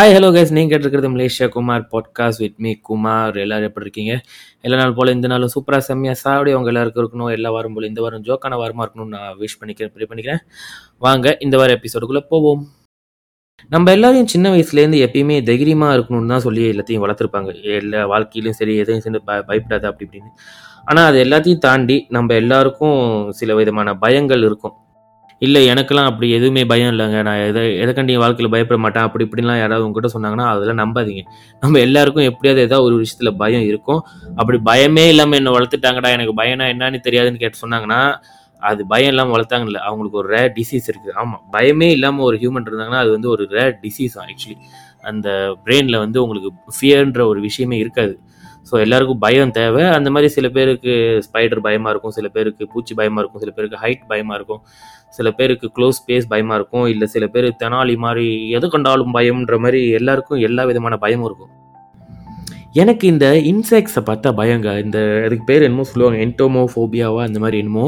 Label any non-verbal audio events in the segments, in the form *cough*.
Hi hello guys நீங்கள் கேட்டிருக்கிறது Malaysia Kumar podcast with me Kumar. எல்லோரும் எப்படி இருக்கீங்க? எல்லா நாள் போல் இந்த நாளும் சூப்பராக செம்மையாக சாப்பிடி அவங்க எல்லாருக்கும் இருக்கணும். எல்லா வாரம் போல் இந்த வாரம் ஜோக்கான வாரமாக இருக்கணும்னு நான் விஷ் பண்ணிக்கிறேன் ப்ரே பண்ணிக்கிறேன். வாங்க இந்த வாரம் எபிசோடுக்குள்ளே போவோம். நம்ம எல்லாரையும் சின்ன வயசுலேருந்து எப்பயுமே தைரியமாக இருக்கணும்னு தான் சொல்லி எல்லாத்தையும் வளர்த்துருப்பாங்க. எல்லா வாழ்க்கையிலும் சரி எதையும் சேர்ந்து ப அப்படி இப்படின்னு. ஆனால் அது எல்லாத்தையும் தாண்டி நம்ம எல்லாருக்கும் சில விதமான பயங்கள் இருக்கும். இல்லை எனக்கெல்லாம் அப்படி எதுவுமே பயம் இல்லைங்க. நான் எதை எதைக்கண்டி வாழ்க்கையில் பயப்பட மாட்டேன்? அப்படி இப்படின்லாம் யாராவது உங்ககிட்ட சொன்னாங்கன்னா அதெல்லாம் நம்பாதீங்க. நம்ம எல்லாருக்கும் எப்படியாவது ஏதாவது ஒரு விஷயத்தில் பயம் இருக்கும். அப்படி பயமே இல்லாமல் என்னை வளர்த்துட்டாங்கடா எனக்கு பயம்னா என்னன்னு தெரியாதுன்னு கேட்டு சொன்னாங்கன்னா அது பயம் இல்லாமல் வளர்த்தாங்கல்ல அவங்களுக்கு ஒரு ரேர் டிசீஸ் இருக்குது ஆமாம் பயமே இல்லாமல் ஒரு ஹியூமன் இருந்தாங்கன்னா அது வந்து ஒரு ரேர் டிசீஸ் ஆக்சுவலி அந்த பிரெயினில் வந்து உங்களுக்கு ஃபியர்ன்ற ஒரு விஷயமே இருக்காது. ஸோ எல்லாருக்கும் பயம் தேவை. அந்த மாதிரி சில பேருக்கு ஸ்பைடர் பயமாக இருக்கும் சில பேருக்கு பூச்சி பயமாக இருக்கும் சில பேருக்கு ஹைட் பயமாக இருக்கும். சில பேருக்கு க்ளோஸ் ஸ்பேஸ் பயமாக இருக்கும் இல்லை சில பேர் தெனாலி மாதிரி எது கண்டாலும் பயம்ன்ற மாதிரி எல்லாருக்கும் எல்லா விதமான பயமும் இருக்கும். எனக்கு இந்த இன்செக்ட்ஸை பார்த்தா பயங்க. இந்த அதுக்கு பேர் என்னமோ சொல்லுவாங்க என்டோமோஃபோபியாவா அந்த மாதிரி என்னமோ.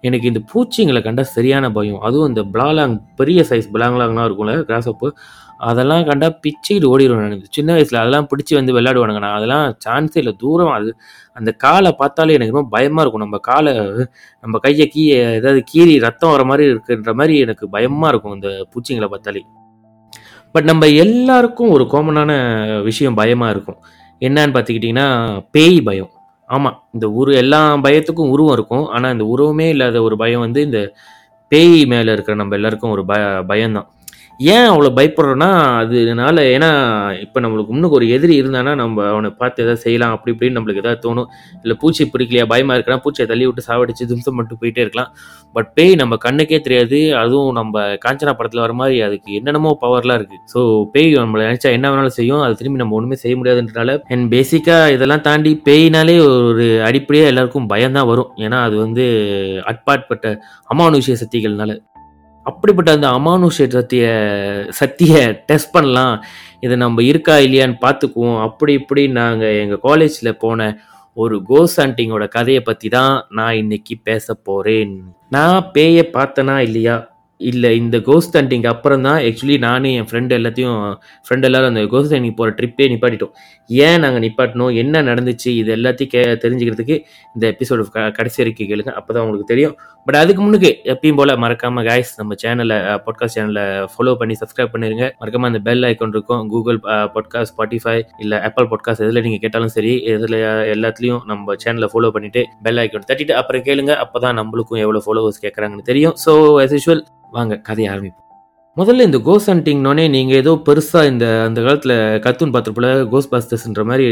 எனக்கு இந்த பூச்சிங்களை கண்டால் சரியான பயம். அதுவும் இந்த பிளாலாங் பெரிய சைஸ் பிளாங்லாங்லாம் இருக்கும்ல கிராஸ்அப்பு அதெல்லாம் கண்டா பிச்சுக்கிட்டு ஓடிடுவேன் நான். சின்ன வயசில் அதெல்லாம் பிடிச்சி வந்து விளையாடுவானுங்க நான். அதெல்லாம் சான்ஸே இல்லை தூரம் அது. அந்த காலை பார்த்தாலே எனக்கு ரொம்ப பயமாக இருக்கும். நம்ம காலை நம்ம கையை கீ ஏதாவது கீறி ரத்தம் வர மாதிரி இருக்குன்ற மாதிரி எனக்கு பயமாக இருக்கும் இந்த பூச்சிங்களை பார்த்தாலே. பட் நம்ம எல்லாருக்கும் ஒரு காமனான விஷயம் பயமாக இருக்கும். என்னன்னு பார்த்துக்கிட்டிங்கன்னா பேய் பயம். ஆமாம் இந்த உரு எல்லா பயத்துக்கும் உருவம் இருக்கும். ஆனால் இந்த உருவமே இல்லாத ஒரு பயம் வந்து இந்த பேய் மேலே இருக்கிற நம்ம எல்லாருக்கும் ஒரு பய பயம்தான். ஏன் அவ்வளோ பயப்படுறோன்னா அதனால ஏன்னா இப்போ நம்மளுக்கு இன்னும் ஒரு எதிரி இருந்தானா நம்ம அவனை பார்த்து எதாவது செய்யலாம் அப்படி இப்படின்னு நம்மளுக்கு எதாவது தோணும். இல்லை பூச்சி பிடிக்கலையா பயமாக இருக்கிறா பூச்சியை தள்ளி விட்டு சாவடிச்சு தும்சம் மட்டும் போயிட்டே இருக்கலாம். பட் பேய் நம்ம கண்ணுக்கே தெரியாது அதுவும் நம்ம காஞ்சனா படத்தில் வர மாதிரி அதுக்கு என்னென்னமோ பவர்லாம் இருக்குது ஸோ பேய் நம்மளை நினச்சா என்ன வேணாலும் செய்யும் அது திரும்பி நம்ம ஒன்றுமே செய்ய முடியாதுன்றனால அண்ட் பேசிக்காக இதெல்லாம் தாண்டி பேய்னாலே ஒரு அடிப்படையாக எல்லாருக்கும் பயம்தான் வரும். ஏன்னா அது வந்து அட்பாட்பட்ட அமானுஷிய சக்திகள்னால. அப்படிப்பட்ட அந்த அமானுஷ்ய சக்திய சக்தியை டெஸ்ட் பண்ணலாம். இது நம்ம இருக்கா இல்லையான்னு பார்த்துக்குவோம். அப்படி இப்படி நாங்கள் எங்கள் காலேஜில் போன ஒரு கோஸ் ஹண்டிங்கோட கதையை பற்றி தான் நான் இன்னைக்கு பேச போகிறேன் நான் பேயை பார்த்தனா இல்லையா? இல்லை இந்த கோஸ்ட் ஹண்டிங் அப்புறம் தான் ஆக்சுவலி நானே என் ஃப்ரெண்டு எல்லாத்தையும் ஃப்ரெண்ட் எல்லாரும் அந்த கோஸ்ட் ஹண்டிங் போகிற ட்ரிப்பே நிப்பாட்டிட்டோம். ஏன் நாங்கள் நிப்பாட்டினோம்? என்ன நடந்துச்சு? இது எல்லாத்தையும் கே தெரிஞ்சுக்கிறதுக்கு இந்த எபிசோடு க கடைசி வரைக்கும் கேளுங்க. அப்போ தான் உங்களுக்கு தெரியும். பட் அதுக்கு முன்னுக்கு எப்பயும் போல் மறக்காமல் கைஸ் நம்ம சேனலை பாட்காஸ்ட் சேனலை ஃபாலோ பண்ணி சப்ஸ்கிரைப் பண்ணிருங்க. மறக்காமல் அந்த பெல் ஐக்கான் இருக்கும். கூகுள் பாட்காஸ்ட் ஸ்பாட்டிஃபை இல்லை ஆப்பிள் பாட்காஸ்ட் எதில் நீங்கள் கேட்டாலும் சரி இதில் எல்லாத்துலேயும் நம்ம சேனலை ஃபாலோ பண்ணிவிட்டு பெல் ஐக்கான் தட்டிட்டு அப்புறம் கேளுங்க. அப்போ தான் நம்மளுக்கும் எவ்வளோ ஃபாலோவர்ஸ் கேட்குறாங்கன்னு தெரியும். ஸோ ஆஸ் யூஷுவல் வாங்க கதையை ஆரம்பிப்போம். முதல்ல இந்த கோஸ் ஹண்டிங்னோடனே நீங்கள் ஏதோ பெருசாக இந்த அந்த காலத்தில் கர்த்தூன் பார்த்துருப்போல கோஸ் பாஸ்டர்ஸ்ன்ற மாதிரி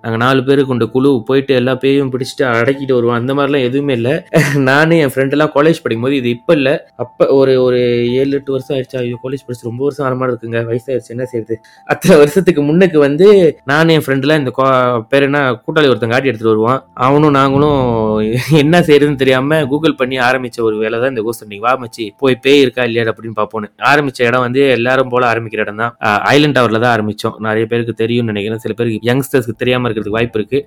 நாங்கள் நாலு பேர் கொண்ட குழு போயிட்டு எல்லா பேயும் பிடிச்சிட்டு அடக்கிட்டு வருவோம். அந்த மாதிரிலாம் எதுவுமே இல்லை. *laughs* நானே என் ஃப்ரெண்டெல்லாம் காலேஜ் படிக்கும்போது இது இப்போ இல்லை. அப்போ ஒரு ஒரு ஏழு எட்டு வருஷம் ஆயிடுச்சு. ஐயோ காலேஜ் படிச்சு ரொம்ப வருஷம் ஆரமாக மாதிரி இருக்குங்க. வயசாயிருச்சு என்ன செய்யுது அத்தனை வருஷத்துக்கு முன்னுக்கு வந்து நானும் என் ஃப்ரெண்டெலாம் இந்த கோ- பேர் என்ன? கூட்டாளி ஒருத்தன் காட்டி எடுத்துகிட்டு வருவான். அவனும் நாங்களும் *laughs* என்ன செய்யறதுன்னு தெரியாமல் கூகுள் பண்ணி ஆரம்பிச்ச ஒரு வேலை தான் இந்த கோஸ் ஹண்டிங் வா மச்சி போய் பேய் இருக்கா இல்லையா அப்படின்னு பார்ப்போன்னு. ஆரம்பிச்ச இடம் வந்து எல்லாரும் போல ஆரம்பிக்கிற இடம் தான். ஐலண்ட் டவர்ல தான் ஆரம்பிச்சோம். நிறைய பேருக்கு தெரியும்னு நினைக்கிறேன். சில பேருக்கு யங்ஸ்டர்ஸ்க்கு தெரியாம இருக்கிறதுக்கு வாய்ப்பு இருக்கு.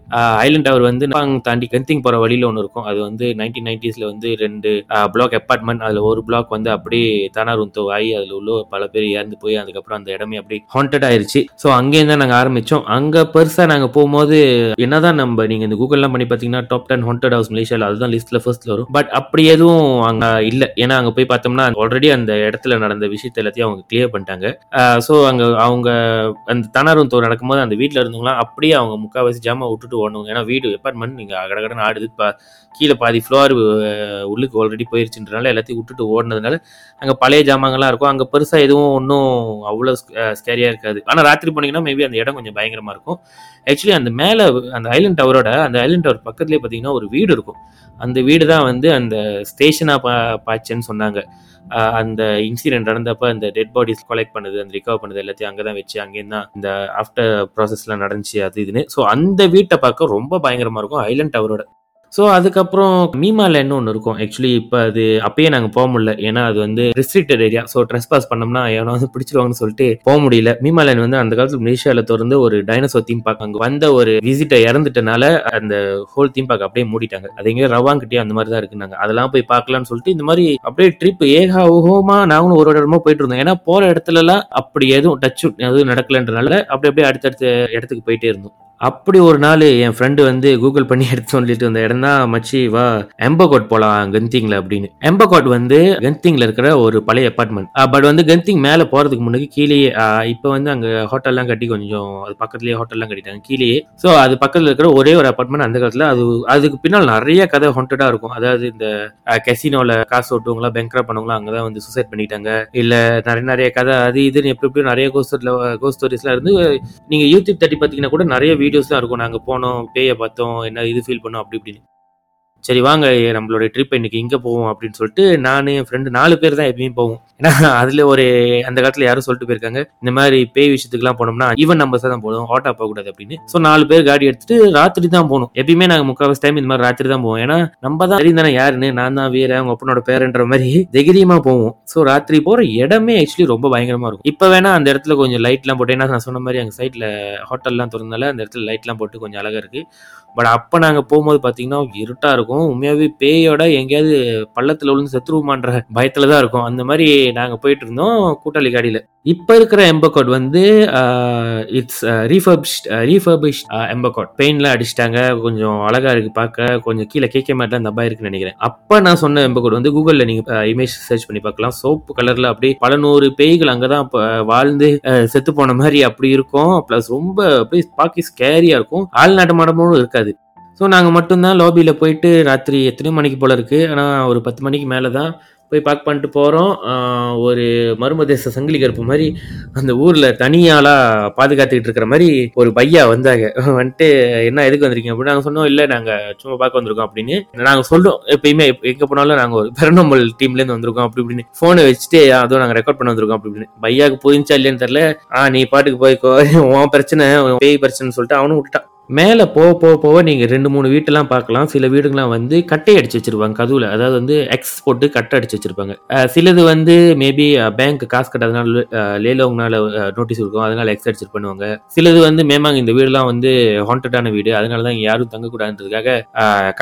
ஐலண்ட் டவர் வந்து தாண்டி கென்திங் போற வழியில ஒன்று இருக்கும். அது வந்து நைன்டீன் நைன்டிஸ்ல வந்து ரெண்டு பிளாக் அப்பார்ட்மெண்ட் அதுல ஒரு பிளாக் வந்து அப்படியே தானாருந்தோ ஆகி அதுல உள்ள பல பேர் இறந்து போய் அதுக்கப்புறம் அந்த இடமே அப்படி ஹாண்டட் ஆயிருச்சு. ஸோ அங்கேயும் தான் நாங்கள் ஆரம்பிச்சோம். அங்க பெருசா நாங்க போகும்போது என்னதான் நம்ம நீங்க இந்த கூகுள்லாம் பண்ணி பார்த்தீங்கன்னா டாப் டென் ஹாண்டட் ஹவுஸ் மலேசியாவில் அதுதான் லிஸ்ட்ல ஃபர்ஸ்ட்ல வரும். பட் அப்படி எதுவும் அங்க இல்லை. ஏன்னா அங்க போய் பார்த்தோம்னா ஆல்ரெடி அந்த இடத்துல நடந்த விஷயம் விஷயத்தை எல்லாத்தையும் அவங்க கிளியர் பண்ணிட்டாங்க. ஸோ அங்கே அவங்க அந்த தனாரும் தோர் நடக்கும்போது அந்த வீட்டில் இருந்தவங்களாம் அப்படியே அவங்க முக்கால்வாசி ஜாமான் விட்டுட்டு ஓடணும் ஏன்னா வீடு அப்பார்ட்மெண்ட் நீங்கள் கடகடன்னு ஆடுது. பா கீழே பாதி ஃப்ளோர் உள்ளுக்கு ஆல்ரெடி போயிருச்சுன்றனால எல்லாத்தையும் விட்டுட்டு ஓடினதுனால அங்கே பழைய ஜாமான்கள்லாம் இருக்கும். அங்கே பெருசாக எதுவும் ஒன்றும் அவ்வளோ ஸ்கேரியாக இருக்காது. ஆனால் ராத்திரி போனீங்கன்னா மேபி அந்த இடம் கொஞ்சம் பயங்கரமாக இருக்கும். ஆக்சுவலி அந்த மேலே அந்த ஐலண்ட் டவரோட அந்த ஐலண்ட் டவர் பக்கத்துலேயே பார்த்தீங்கன்னா ஒரு வீடு இருக்கும். அந்த வீடு தான் வந்து அந்த ஸ்டேஷனாக பா பாய்ச்சேன்னு சொன்னாங்க. அந்த இன்சிடென்ட் நடந்த நடந்தப்ப அந்த டெட் பாடிஸ் கலெக்ட் பண்ணது அந்த ரிகவர் பண்ணது எல்லாத்தையும் அங்கே தான் வச்சு அங்கேயும் தான் இந்த ஆஃப்டர் ப்ராசஸ்லாம் நடந்துச்சு அது இதுன்னு. ஸோ அந்த வீட்டை பார்க்க ரொம்ப பயங்கரமாக இருக்கும் ஐலண்ட் டவரோட ஸோ அதுக்கப்புறம் மீமாலேன்னு ஒன்று இருக்கும். ஆக்சுவலி இப்போ அது அப்பயே நாங்கள் போக முடியல. ஏன்னா அது வந்து restricted area so trespass பண்ணோம்னா எவனாவது பிடிச்சிருவாங்கன்னு சொல்லிட்டு போக முடியல. மீமாலேண்ட் வந்து அந்த காலத்தில் மலேசியாவில் திறந்து ஒரு டைனோசர் தீம் பார்க் அங்கே வந்த ஒரு விசிட்டை இறந்துட்டனால அந்த ஹோல் தீம் பார்க் அப்படியே மூடிட்டாங்க. அது எங்கேயோ ரவாங்கிட்டே அந்த மாதிரி தான் இருக்குனாங்க அதெல்லாம் போய் பார்க்கலாம்னு சொல்லிட்டு இந்த மாதிரி அப்படியே ட்ரிப் ஏகா ஊகமா நாங்களும் ஒரு இடமா போயிட்டு இருந்தோம். ஏன்னா போகிற இடத்துலலாம் அப்படி எதுவும் டச் எதுவும் நடக்கலன்றனால அப்படி அப்படியே அடுத்தடுத்த இடத்துக்கு போயிட்டே இருந்தோம். அப்படி ஒரு நாள் என் ஃப்ரெண்டு வந்து கூகுள் பண்ணி எடுத்து சொல்லிட்டு வந்த இடம் தான் மச்சி வா எம்பகோட் போகலாம் கந்திங்ல அப்படின்னு. எம்பகோட் வந்து கந்திங்ல இருக்கிற ஒரு பழைய அப்பார்ட்மெண்ட் பட் வந்து கந்திங் மேலே போகிறதுக்கு முன்னாடி கீழேயே இப்போ வந்து அங்கே ஹோட்டல்லாம் கட்டி கொஞ்சம் அது பக்கத்துலேயே ஹோட்டல்லாம் கட்டிட்டாங்க கீழேயே. ஸோ அது பக்கத்தில் இருக்கிற ஒரே ஒரு அப்பார்ட்மெண்ட் அந்த காலத்தில். அது அதுக்கு பின்னால் நிறைய கதை ஹாண்டடா இருக்கும். அதாவது இந்த கெசினோவில் காசு ஓட்டுவங்களா பேங்க்ரா பண்ணவங்களா அங்கதான் வந்து சூசைட் பண்ணிட்டாங்க. இல்லை நிறைய நிறைய கதை அது இதுன்னு எப்படி எப்படி நிறைய கோஸ்ட் கோஸ்ட் ஸ்டோரிஸ்லாம் இருந்து நீங்கள் யூடியூப் தட்டி பார்த்தீங்கன்னா கூட நிறைய வீடியோஸ்லாம் இருக்கும். நாங்கள் போனோம் பேயை பார்த்தோம் என்ன இது ஃபீல் பண்ணோம் அப்படி இப்படின்னு. சரி வாங்க நம்மளோட ட்ரிப் இன்னைக்கு இங்கே போவோம் அப்படின்னு சொல்லிட்டு நான் என் ஃப்ரெண்டு நாலு பேர் தான் எப்பயும் போவோம். ஏன்னா அதில் ஒரு அந்த காலத்தில் யாரும் சொல்லிட்டு போயிருக்காங்க இந்த மாதிரி பேய் விஷயத்துக்குலாம் போனோம்னா ஈவன் நம்பர்ஸ் தான் போடுவோம் ஆட்டோ போகக்கூடாது அப்படின்னு. ஸோ நாலு பேர் காடி எடுத்துட்டு ராத்திரி தான் போகணும். எப்பயுமே நாங்கள் முக்கால்வாசி டைம் இந்த மாதிரி ராத்திரி தான் போவோம். ஏன்னா நம்ம தான் தெரியும் தானே யாருன்னு நான் தான் வீர அவங்க அப்பனோட பேருன்ற மாதிரி தைரியமாக போவோம். ஸோ ராத்திரி போகிற இடமே ஆக்சுவலி ரொம்ப பயங்கரமாக இருக்கும். இப்போ வேணா அந்த இடத்துல கொஞ்சம் லைட்லாம் போட்டு ஏன்னா நான் சொன்ன மாதிரி அங்கே சைட்டில் ஹோட்டல்லாம் திறந்தால அந்த இடத்துல லைட்லாம் போட்டு கொஞ்சம் அழகாக இருக்கு. பட் அப்போ நாங்கள் போகும்போது பார்த்தீங்கன்னா இருட்டாக இருக்கும். உண்மையாகவே பேயோட எங்கேயாவது பள்ளத்தில் விழுந்து செத்துருவோமான்ற பயத்தில் தான் இருக்கும். அந்த மாதிரி நாங்கள் போயிட்டு இருந்தோம் கூட்டாளி காடியில். இப்போ இருக்கிற எம்பகோட் வந்து இட்ஸ் ரீஃபர்பிஷ்ட் ரீஃபர்பிஷ்ட் எம்பகோட் பெயின்லாம் அடிச்சிட்டாங்க. கொஞ்சம் அழகாக இருக்குது பார்க்க கொஞ்சம் கீழே கேட்க மாட்டேன் அந்த தப்பா இருக்குன்னு நினைக்கிறேன். அப்போ நான் சொன்ன எம்பகோட் வந்து கூகுளில் நீங்கள் இமேஜ் சர்ச் பண்ணி பார்க்கலாம். சோப்பு கலரில் அப்படி பல நூறு பேய்கள் அங்கே தான் வாழ்ந்து செத்து போன மாதிரி அப்படி இருக்கும். ப்ளஸ் ரொம்ப அப்படியே பார்க்க ஸ்கேரியாக இருக்கும். ஆள் நடமாட்டமும் இருக்காது. ஸோ நாங்கள் மட்டும்தான் லாபியில் போயிட்டு ராத்திரி எத்தனை மணிக்கு போல இருக்குது ஆனால் ஒரு பத்து மணிக்கு மேலே தான் போய் பார்க் பண்ணிட்டு போகிறோம் ஒரு மருமதேச சங்கிலி கருப்பு மாதிரி அந்த ஊரில் தனியாளாக பாதுகாத்துக்கிட்டு இருக்கிற மாதிரி ஒரு பையா வந்தாங்க. வந்துட்டு என்ன எதுக்கு வந்திருக்கீங்க? அப்படின்னு நாங்கள் சொன்னோம். இல்லை நாங்கள் சும்மா பார்க்க வந்திருக்கோம் அப்படின்னு. நாங்கள் சொல்கிறோம் எப்பயுமே எங்கே போனாலும் நாங்கள் ஒரு பெருநம்பல் டீம்லேருந்து வந்திருக்கோம் அப்படி இப்படின்னு. ஃபோனை வச்சுட்டு அதுவும் நாங்கள் ரெக்கார்ட் பண்ண வந்திருக்கோம் அப்படி இப்படின்னு. பையாவுக்கு புரிஞ்சா இல்லைன்னு தெரில ஆ நீ பாட்டுக்கு போய்க்கோ. உன் பிரச்சனை பேய் பிரச்சனைன்னு சொல்லிட்டு அவனும் விட்டுட்டான். மேலே போக போக போக நீங்கள் ரெண்டு மூணு வீட்டெல்லாம் பார்க்கலாம். சில வீடுங்களாம் வந்து கட்டை அடிச்சு வச்சிருப்பாங்க கதுவில். அதாவது வந்து எக்ஸ் போட்டு கட்டை அடிச்சு வச்சிருப்பாங்க. சிலது வந்து மேபி பேங்க் காசு கட்டாதனால லேலோங்கனால நோட்டீஸ் இருக்கும். அதனால எக்ஸ் அடிச்சு பண்ணுவாங்க. சிலது வந்து மேமாங்க இந்த வீடுலாம் வந்து ஹாண்டடான வீடு. அதனால தான் யாரும் தங்கக்கூடாதுன்றதுக்காக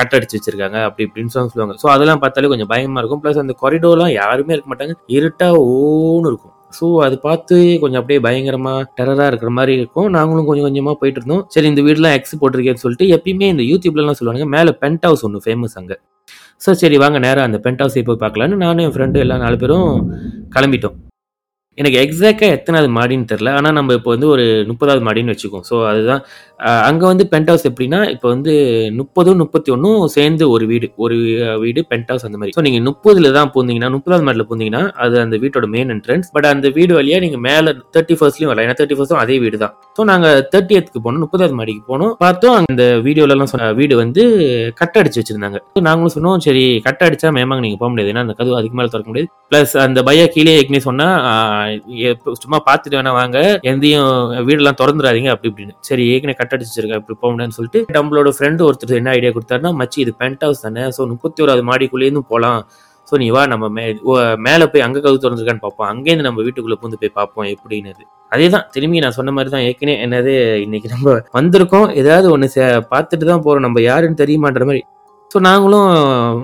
கட்டை அடிச்சு வச்சிருக்காங்க. அப்படி இப்படின்னு சொல்லுவாங்க. ஸோ அதெல்லாம் பார்த்தாலே கொஞ்சம் பயமா இருக்கும். ப்ளஸ் அந்த கொரிடோர்லாம் யாருமே இருக்க மாட்டாங்க. இருட்டா ஓன்னு இருக்கும். ஸோ அது பார்த்து கொஞ்சம் அப்படியே பயங்கரமாக டெரராக இருக்கிற மாதிரி இருக்கும். நாங்களும் கொஞ்சம் கொஞ்சமாக போயிட்டு இருந்தோம். சரி இந்த வீடுலாம் எக்ஸ் போட்டிருக்கேன்னு சொல்லிட்டு எப்பயுமே இந்த யூடியூப்லலாம் சொல்லுவாங்க மேலே பென்ட் ஹவுஸ் ஒன்று ஃபேமஸ் அங்கே. ஸோ சரி வாங்க நேராக அந்த பென்ட் ஹவுஸை போய் பார்க்கலான்னு நானும் என் ஃப்ரெண்டு எல்லா நாலு பேரும் கிளம்பிட்டோம். எனக்கு எக்ஸாக்டாக எத்தனாவது மாடின்னு தெரில ஆனால் நம்ம இப்போ வந்து ஒரு முப்பதாவது மாடின்னு வச்சுக்கோம் ஸோ அதுதான் அங்கே வந்து பென்ட் ஹவுஸ் எப்படின்னா இப்போ வந்து முப்பதும் முப்பத்தி ஒன்றும் சேர்ந்து ஒரு வீடு. ஒரு வீடு பென்ட் ஹவுஸ் அந்த மாதிரி. ஸோ நீங்கள் முப்பதுல தான் போந்தீங்கன்னா முப்பதாவது மாடியில் போந்தீங்கன்னா அது அந்த வீட்டோட மெயின் என்ட்ரன்ஸ் பட் அந்த வீடு வழியாக நீங்கள் மேலே தேர்ட்டி ஃபர்ஸ்ட்லையும் வரலாம். ஏன்னா தேர்ட்டி ஃபர்ஸ்ட்டும் அதே வீடு தான். ஸோ நாங்கள் தேர்ட்டி எத்துக்கு போனோம் முப்பதாவது மாடிக்கு போனோம். பார்த்தோம் அந்த வீடியோலலாம் சொன்ன வீடு வந்து கட் அடிச்சு வச்சிருந்தாங்க. ஸோ நாங்களும் சொன்னோம் சரி கட் அடிச்சா மேமாங்க நீங்கள் போக முடியாது. ஏன்னா அந்த கதவு அதுக்கு மேலே திறக்க முடியாது. ப்ளஸ் அந்த பையா கீழே ஏற்கனவே சொன்னால் சும்மா பார்த்துட்டு வேணா வாங்க. எந்தையும் வீடெல்லாம் திறந்துடாதீங்க அப்படி இப்படின்னு. சரி ஏற்கனவே கட் அடிச்சு வச்சிருக்கேன் இப்படி போக முடியாதுன்னு சொல்லிட்டு நம்மளோட ஃப்ரெண்டு ஒருத்தர் என்ன ஐடியா கொடுத்தாருன்னா மச்சி இது பென்ட் ஹவுஸ் தானே ஸோ முப்பத்தி ஓராது மாடிக்குள்ளேருந்து போகலாம் ஸோ நீ வா நம்ம மே மேலே போய் அங்கே கவு திறந்துருக்கான்னு பார்ப்போம். அங்கேருந்து நம்ம வீட்டுக்குள்ளே பூந்து போய் பார்ப்போம் எப்படின்னு அதே தான் திரும்பி நான் சொன்ன மாதிரி தான் ஏற்கனவே என்னது இன்னைக்கு நம்ம வந்திருக்கோம். ஏதாவது ஒன்று பார்த்துட்டு தான் போகிறோம் நம்ம யாருன்னு தெரியுமான்ற மாதிரி ஸோ நாங்களும்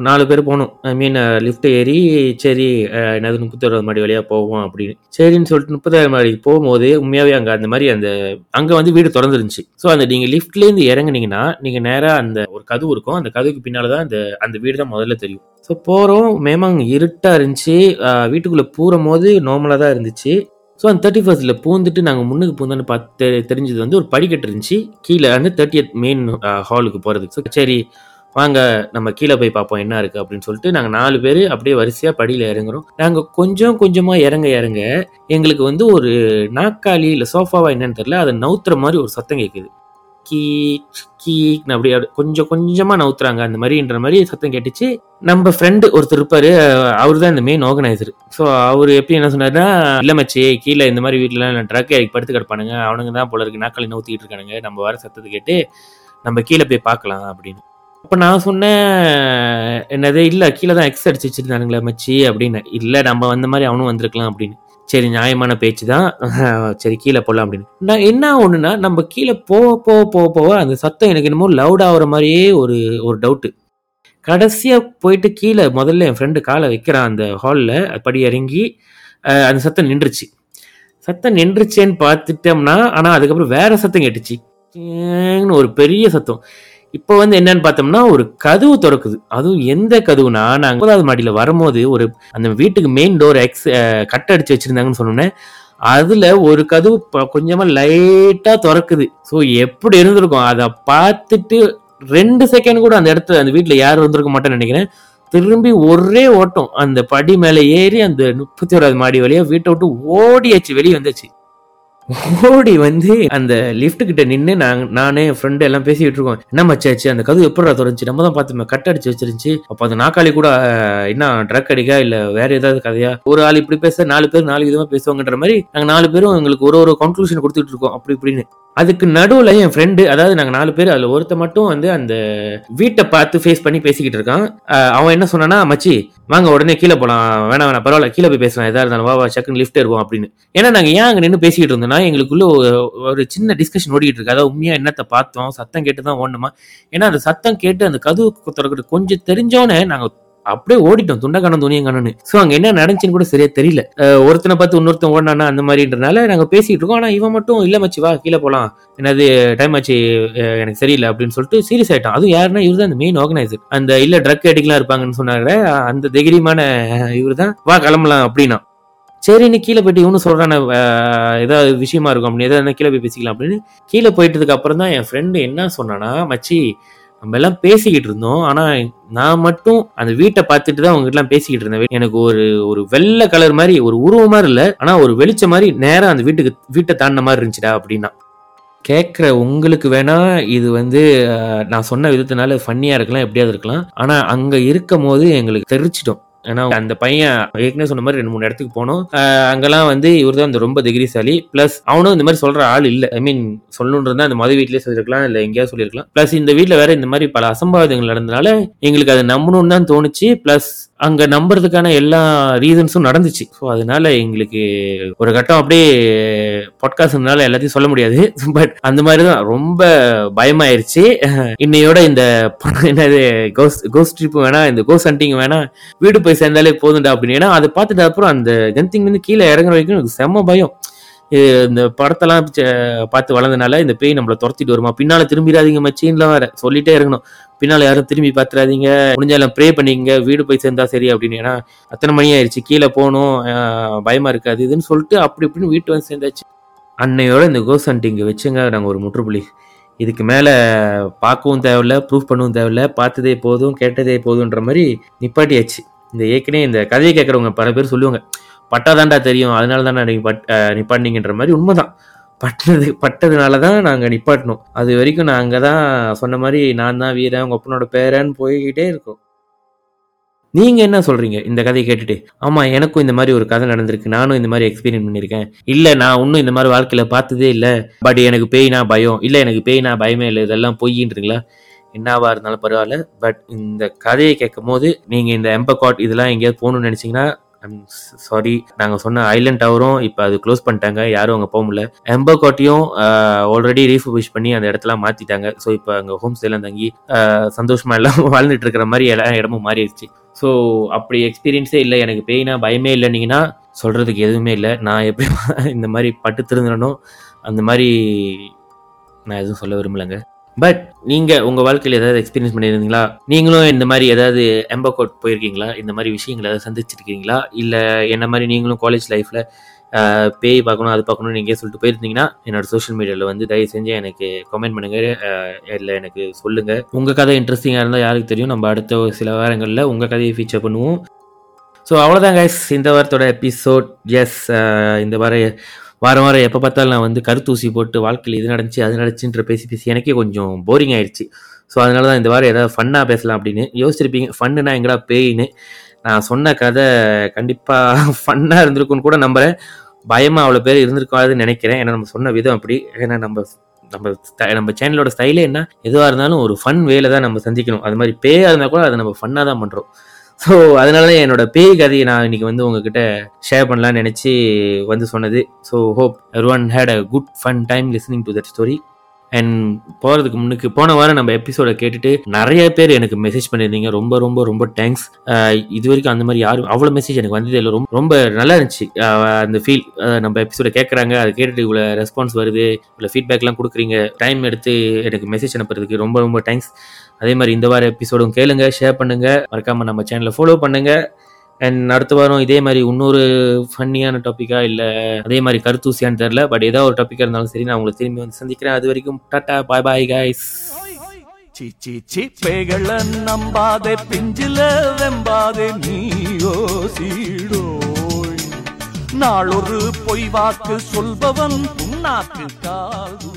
நாலு பேர் போனோம். ஐ மீன் லிஃப்ட் ஏறி சரி என்னது முப்பத்தோராவது மாடி வழியாக போவோம் அப்படின்னு. சரின்னு சொல்லிட்டு முப்பத்தாயிரம் மாடி போகும்போது உண்மையாகவே அங்கே அந்த மாதிரி அந்த அங்கே வந்து வீடு திறந்துருந்துச்சு. ஸோ அந்த நீங்கள் லிஃப்ட்லேருந்து இறங்குனீங்கன்னா நீங்கள் நேராக அந்த ஒரு கதவு இருக்கும். அந்த கதவுக்கு பின்னால் தான் அந்த அந்த வீடு தான் முதல்ல தெரியும். ஸோ போகிறோம் மேமாங் இருட்டாக இருந்துச்சு. வீட்டுக்குள்ளே பூரும் போது நார்மலாக தான் இருந்துச்சு. ஸோ அந்த தேர்ட்டி ஃபர்ஸ்ட்டில் பூந்துட்டு நாங்கள் முன்னுக்கு பூந்தோன்னு பார்த்து தெரிஞ்சது வந்து ஒரு படிக்கட்டு இருந்துச்சு. கீழே வந்து தேர்ட்டி மெயின் ஹாலுக்கு போகிறதுக்கு ஸோ சரி வாங்க நம்ம கீழே போய் பார்ப்போம் என்ன இருக்கு அப்படின்னு சொல்லிட்டு நாங்கள் நாலு பேர் அப்படியே வரிசையாக படியில் இறங்குறோம். நாங்கள் கொஞ்சம் கொஞ்சமாக இறங்க இறங்க எங்களுக்கு வந்து ஒரு நாக்காளி இல்லை சோஃபாவா என்னன்னு தெரில அதை நவுத்துற மாதிரி ஒரு சத்தம் கேட்குது கீச் கீக்னு அப்படியே கொஞ்சம் கொஞ்சமாக நவுத்துறாங்க. அந்த மாதிரின்ற மாதிரி சத்தம் கேட்டுச்சு. நம்ம ஃப்ரெண்டு ஒருத்தர் இருப்பார் அவர் தான் இந்த மெயின் ஆர்கனைசர் ஸோ அவர் எப்படி என்ன சொன்னார்னா இல்லை மச்சி கீழே இந்த மாதிரி வீட்டிலலாம் ட்ரக் ஏறி படுத்து கிடப்பானுங்க. அவனுங்க தான் போல இருக்கு நாக்காளி நவுத்திக்கிட்டு இருக்கானுங்க. நம்ம வர சத்தத்தை கேட்டு நம்ம கீழே போய் பார்க்கலாம் அப்படின்னு. அப்போ நான் சொன்னேன் என்னது இல்லை கீழே தான் எக்ஸ் அடிச்சு வச்சிருந்தானுங்களே மச்சி அப்படின்னு. இல்லை நம்ம வந்த மாதிரி அவனும் வந்திருக்கலாம் அப்படின்னு. சரி நியாயமான பேச்சு தான். *laughs* சரி கீழே போகலாம் அப்படின்னு. நான் என்ன ஒன்றுனா நம்ம கீழே போக போக போக போக அந்த சத்தம் எனக்கு என்னமோ லவுட் ஆகிற மாதிரியே ஒரு ஒரு டவுட்டு கடைசியாக போயிட்டு கீழே முதல்ல என் ஃப்ரெண்டு காலை வைக்கிறான் அந்த ஹாலில் படி இறங்கி அந்த சத்தம் நின்றுச்சு. சத்தம் நின்றுச்சேன்னு பார்த்துட்டோம்னா ஆனால் அதுக்கப்புறம் வேற சத்தம் கேட்டுச்சு. ஒரு பெரிய சத்தம். இப்போ வந்து என்னன்னு பார்த்தோம்னா ஒரு கதவு திறக்குது. அதுவும் எந்த கதவுனா நாங்கள் ஒன்பதாவது மாடியில் வரும்போது ஒரு அந்த வீட்டுக்கு மெயின் டோர் எக்ஸ் கட்ட அடிச்சு வச்சிருந்தாங்கன்னு சொன்னோன்னே அதுல ஒரு கதவு ப- கொஞ்சமா லைட்டா திறக்குது. ஸோ எப்படி இருந்திருக்கும்? அதை பார்த்துட்டு ரெண்டு செகண்ட் கூட அந்த இடத்துல அந்த வீட்டில் யாரும் வந்திருக்க மாட்டேன்னு நினைக்கிறேன். திரும்பி ஒரே ஓட்டம். அந்த படி மேலே ஏறி அந்த முப்பத்தி ஓராது மாடி வழியாக வீட்டை விட்டு ஓடியாச்சு வெளியே வந்துச்சு. ஓடி வந்து அந்த லிஃப்ட் கிட்ட நின்று நாங்க நானே என் ஃப்ரெண்டு எல்லாம் பேசிக்கிட்டு இருக்கோம். என்ன மச்சாச்சு? அந்த கதவு எப்படா தொடர்ந்துச்சு நம்ம தான் பார்த்துமே கட் அடிச்சு வச்சிருந்துச்சு. அப்போ அந்த நாக்காளி கூட என்ன ட்ரக் அடிக்கா? இல்ல வேற ஏதாவது கதையா? ஒரு ஆள் இப்படி பேச நாலு பேர் நாலு விதமா பேசுவாங்கன்ற மாதிரி நாங்க நாலு பேரும் எங்களுக்கு ஒரு ஒரு கன்க்ளூஷன் கொடுத்துட்டு இருக்கோம். அப்படி இப்படின்னு. அதுக்கு நடுவில் என் ஃப்ரெண்டு அதாவது நாங்கள் நாலு பேர் அதில் ஒருத்த மட்டும் வந்து அந்த வீட்டை பார்த்து ஃபேஸ் பண்ணி பேசிக்கிட்டு இருக்கான். அவன் என்ன சொன்னானா மச்சி வாங்க உடனே கீழே போகலாம் வேணாம் வேணாம் பரவாயில்ல கீழே போய் பேசலாம். எதாக இருந்தாலும் வா வா சக்குன்னு லிஃப்ட் ஏறுவோம் அப்படின்னு. ஏன்னா நாங்கள் ஏன் அங்கே நின்று பேசிக்கிட்டு இருந்தோம்னா எங்களுக்குள்ள ஒரு- சின்ன டிஸ்கஷன் ஓடிட்டு இருக்கு. அதாவது உண்மையாக என்னத்தை பார்த்தோம் சத்தம் கேட்டு தான் ஓடணுமா? ஏன்னா அந்த சத்தம் கேட்டு அந்த கதவு திறக்கிறது கொஞ்சம் தெரிஞ்சோன்னே நாங்கள் அப்படியே ஓடிட்டோம். துண்டக்கானம் துணியம் காணோன்னு ஸோ அங்கே என்ன நடந்துச்சுன்னு கூட சரியா தெரியல. ஒருத்தனை பார்த்து இன்னொருத்தன் ஓடினானா அந்த மாதிரின்றனால நாங்கள் பேசிட்டு இருக்கோம். ஆனால் இவன் மட்டும் இல்லை மச்சி வா கீழே போகலாம் என்னது டைம் ஆச்சு எனக்கு சரியில்லை அப்படின்னு சொல்லிட்டு சீரியஸ் ஆயிட்டான். அதுவும் யாருன்னா இவர் தான் அந்த மெயின் ஆர்கனைசர் அந்த இல்லை ட்ரக் அடிக்கலாம் இருப்பாங்கன்னு சொன்னாங்க. அந்த தைரியமான இவர் தான் வா கிளம்பலாம் அப்படின்னா. சரி நீ கீழே போயிட்டு இவனு சொல்கிறான ஏதாவது விஷயமா இருக்கும். அப்படின்னு ஏதாவது கீழே போய் பேசிக்கலாம் அப்படின்னு. கீழே போயிட்டதுக்கு அப்புறம் தான் என் ஃப்ரெண்டு என்ன சொன்னானா மச்சி நம்ம எல்லாம் பேசிக்கிட்டு இருந்தோம். ஆனா நான் மட்டும் அந்த வீட்டை பார்த்துட்டு தான் அவங்ககிட்ட பேசிக்கிட்டு இருந்தேன். எனக்கு ஒரு ஒரு வெள்ளை கலர் மாதிரி ஒரு உருவம் மாதிரி இல்லை. ஆனா ஒரு வெளிச்சம் மாதிரி நேராக அந்த வீட்டுக்கு வீட்டை தாண்டின மாதிரி இருந்துச்சுடா அப்படின்னா. கேட்குற உங்களுக்கு வேணா இது வந்து நான் சொன்ன விதத்தினால ஃபன்னியாக இருக்கலாம் எப்படியாவது இருக்கலாம். ஆனால் அங்கே இருக்கும் போது எங்களுக்கு தெரிச்சிட்டோம் ஏன்னா அந்த பையன் ஏற்கனவே சொன்ன மாதிரி ரெண்டு மூணு இடத்துக்கு போனோம். அங்கெல்லாம் வந்து இவர் தான் இந்த ரொம்ப திகிரிசாலி ப்ளஸ் அவனும் இந்த மாதிரி சொல்ற ஆள் இல்லை. ஐ மீன் சொல்லணுன்றதா அந்த மது வீட்லயே சொல்லியிருக்கலாம் இல்லை எங்கேயாவது சொல்லியிருக்கலாம் ப்ளஸ் இந்த வீட்டில் வேற இந்த மாதிரி பல அசம்பாவிதங்கள் நடந்தனால எங்களுக்கு அதை நம்பணும்னு தான் தோணுச்சு. ப்ளஸ் அங்க நம்புறதுக்கான எல்லா ரீசன்ஸும் நடந்துச்சு. ஸோ அதனால எங்களுக்கு ஒரு கட்டம் அப்படியே பாட்காஸ்ட்னால எல்லாத்தையும் சொல்ல முடியாது. *laughs* பட் அந்த மாதிரி தான் ரொம்ப பயமாயிருச்சு. *laughs* இன்னையோட இந்த *laughs* என்னது கோஸ்ட் கோஸ்ட் ட்ரிப் வேணா இந்த கோஸ்ட் ஹண்டிங் வேணா வீடு போய் சேர்ந்தாலே போதும்டா அப்படின்னு. ஏன்னா அதை பார்த்துட்டு அப்புறம் அந்த ஜென்திங் வந்து கீழே இறங்குற வரைக்கும் எனக்கு செம்ம பயம். இது இந்த படத்தெல்லாம் பார்த்து வளர்ந்தனால இந்த பேய் நம்மளை துரத்திட்டு வருமா? பின்னால திரும்பிடாதீங்க மச்சின்லாம் வேற. சொல்லிட்டே இருக்கணும். பின்னால யாரும் திரும்பி பார்த்துறாதீங்க முடிஞ்சாலும் ப்ரே பண்ணிக்கங்க. வீடு போய் சேர்ந்தா சரி அப்படின்னு. ஏன்னா அத்தனை மணி ஆயிடுச்சு. கீழே போகணும். பயமா இருக்காது. இதுன்னு சொல்லிட்டு அப்படி இப்படின்னு வீட்டு வந்து சேர்ந்தாச்சு. அன்னையோட இந்த கோஸ் ஹண்டிங் வச்சுங்க. நாங்கள் ஒரு முற்றுப்புள்ளி. இதுக்கு மேலே பார்க்கவும் தேவையில்ல ப்ரூஃப் பண்ணவும் தேவையில்ல. பார்த்ததே போதும் கேட்டதே போதுன்ற மாதிரி நிப்பாட்டியாச்சு. இந்த ஏற்கனவே இந்த கதையை கேட்குறவங்க பல பேர் சொல்லுவாங்க பட்டாதாண்டா தெரியும் அதனால தானே நீங்கள் பட் அஹ் நிப்பாட்டினீங்கன்ற மாதிரி உண்மைதான். பட்டது பட்டதுனால தான் நாங்கள் நிப்பாட்டினோம். அது வரைக்கும் நாங்கள் தான் சொன்ன மாதிரி நான் தான் வீரன் உங்கள் அப்பனோட பேரன்னு போய்கிட்டே இருக்கோம். நீங்கள் என்ன சொல்றீங்க இந்த கதையை கேட்டுட்டு? ஆமா எனக்கும் இந்த மாதிரி ஒரு கதை நடந்திருக்கு நானும் இந்த மாதிரி எக்ஸ்பீரியன்ஸ் பண்ணியிருக்கேன். இல்லை நான் இன்னும் இந்த மாதிரி வாழ்க்கையில் பார்த்ததே இல்லை. பட் எனக்கு பேய்னா பயம் இல்லை எனக்கு பேய்னா பயமே இல்லை இதெல்லாம் பொய்யின்றீங்களா என்னவா இருந்தாலும் பரவாயில்ல பட் இந்த கதையை கேட்கும் போது நீங்க இந்த எம்பகாட் இதெல்லாம் எங்கேயாவது போகணும்னு நினைச்சீங்கன்னா சாரி நாங்க சொன்ன ஐலண்ட் டவரும் இப்போ அது க்ளோஸ் பண்ணிட்டாங்க யாரும் அங்கே போக முடியல. எம்பகாட்டையும் ஆல்ரெடி ரீஃபபிஷ் பண்ணி அந்த இடத்தெல்லாம் மாத்திட்டாங்க. ஸோ இப்போ அங்கே ஹோம் ஸ்டேலாம் தங்கி சந்தோஷமாக சந்தோஷமா எல்லாம் *laughs* வாழ்ந்துட்டு இருக்கிற மாதிரி எல்லா இடமும் மாறிடுச்சு. ஸோ அப்படி எக்ஸ்பீரியன்ஸே இல்லை எனக்கு பேய்னா பயமே இல்லைனீங்கன்னா சொல்றதுக்கு எதுவுமே இல்லை. நான் எப்படி *laughs* இந்த மாதிரி பட்டு திருந்தனோ அந்த மாதிரி நான் எதுவும் சொல்ல விரும்பலைங்க. பட் நீங்க உங்க வாழ்க்கையில் ஏதாவது எக்ஸ்பீரியன்ஸ் பண்ணியிருந்தீங்களா? நீங்களும் இந்த மாதிரி ஏதாவது எம்பகோட் போயிருக்கீங்களா? இந்த மாதிரி விஷயங்களை ஏதாவது சந்திச்சிருக்கீங்களா? இல்ல என்ன மாதிரி நீங்களும் காலேஜ் லைஃப்ல பேய் பார்க்கணும் அது பார்க்கணும் நீங்கள் சொல்லிட்டு போயிருந்தீங்கன்னா என்னோட சோஷியல் மீடியாவில் வந்து தயவு செஞ்சு எனக்கு கமெண்ட் பண்ணுங்க. இல்லை எனக்கு சொல்லுங்க. உங்கள் கதை இன்ட்ரெஸ்டிங்காக இருந்தால் யாருக்கு தெரியும்? நம்ம அடுத்த சில வாரங்களில் உங்கள் கதையை ஃபீச்சர் பண்ணுவோம். ஸோ அவ்வளோதான் கைஸ் இந்த வாரத்தோட எபிசோட் எஸ் இந்த வார வாரம் வாரம் எப்போ பார்த்தாலும் நான் வந்து கருத்தூசி போட்டு வாழ்க்கையில் இது நடந்துச்சு அது நடந்துச்சுன்ற பேசி பேசி எனக்கே கொஞ்சம் போரிங் ஆயிடுச்சு ஸோ அதனால தான் இந்த வாரம் ஏதாவது ஃபன்னாக பேசலாம் அப்படின்னு யோசிச்சிருப்பீங்க. ஃபன்னுனா எங்கடா பேயின்னு. நான் சொன்ன கதை கண்டிப்பாக ஃபன்னாக இருந்திருக்கும்னு கூட நம்புகிறேன் பயமாக அவ்வளோ பேர் இருந்திருக்காதுன்னு நினைக்கிறேன். ஏன்னா நம்ம சொன்ன விதம் அப்படி. ஏன்னா நம்ம நம்ம நம்ம சேனலோட ஸ்டைலே என்ன? எதுவாக இருந்தாலும் ஒரு ஃபன் வேலை தான் நம்ம சந்திக்கணும். அது மாதிரி பேயாக இருந்தால் கூட அதை நம்ம ஃபன்னாக தான் பண்ணுறோம் ஸோ அதனால என்னோட பேய் கதையை நான் இன்னைக்கு வந்து உங்ககிட்ட ஷேர் பண்ணலாம்னு நினச்சி வந்து சொன்னது. So hope everyone had a good fun time listening to that story and போகிறதுக்கு முன்னுக்கு போன வாரம் நம்ம எபிசோட கேட்டுட்டு நிறைய பேர் எனக்கு மெசேஜ் பண்ணியிருந்தீங்க. ரொம்ப ரொம்ப ரொம்ப தேங்க்ஸ் இது வரைக்கும் அந்த மாதிரி யாரும் அவ்வளோ மெசேஜ் எனக்கு வந்தது இல்லை. ரொம்ப ரொம்ப நல்லா இருந்துச்சு. அந்த ஃபீல் நம்ம எபிசோட கேட்குறாங்க. அதை கேட்டுட்டு இவ்வளோ ரெஸ்பான்ஸ் வருது. இவ்வளோ ஃபீட்பேக்லாம் கொடுக்குறீங்க. டைம் எடுத்து எனக்கு மெசேஜ் அனுப்புறதுக்கு ரொம்ப ரொம்ப தேங்க்ஸ் அதே மாதிரி இந்த வார எபிசோடும் கேளுங்க ஷேர் பண்ணுங்க. மறக்காம நம்ம சேனலை ஃபாலோ பண்ணுங்க. அண்ட் அடுத்த வாரம் இதே மாதிரி இன்னொரு ஃபன்னியான டாப்பிக்கா இல்லை அதே மாதிரி கருத்தூசியான்னு தெரில பட் ஏதாவது ஒரு டாப்பிக்காக இருந்தாலும் சரி நான் உங்களை திரும்பி வந்து சந்திக்கிறேன். அது வரைக்கும் டாட்டா பாய் பாய் கைஸ் சீச்சி சிப்பைகள நம்பாதே பிஞ்சில வெம்பாதே நீயோ சீடோய் நாளொரு பொய் வாக்கு சொல்பவன் புண்ணாக்கு காது.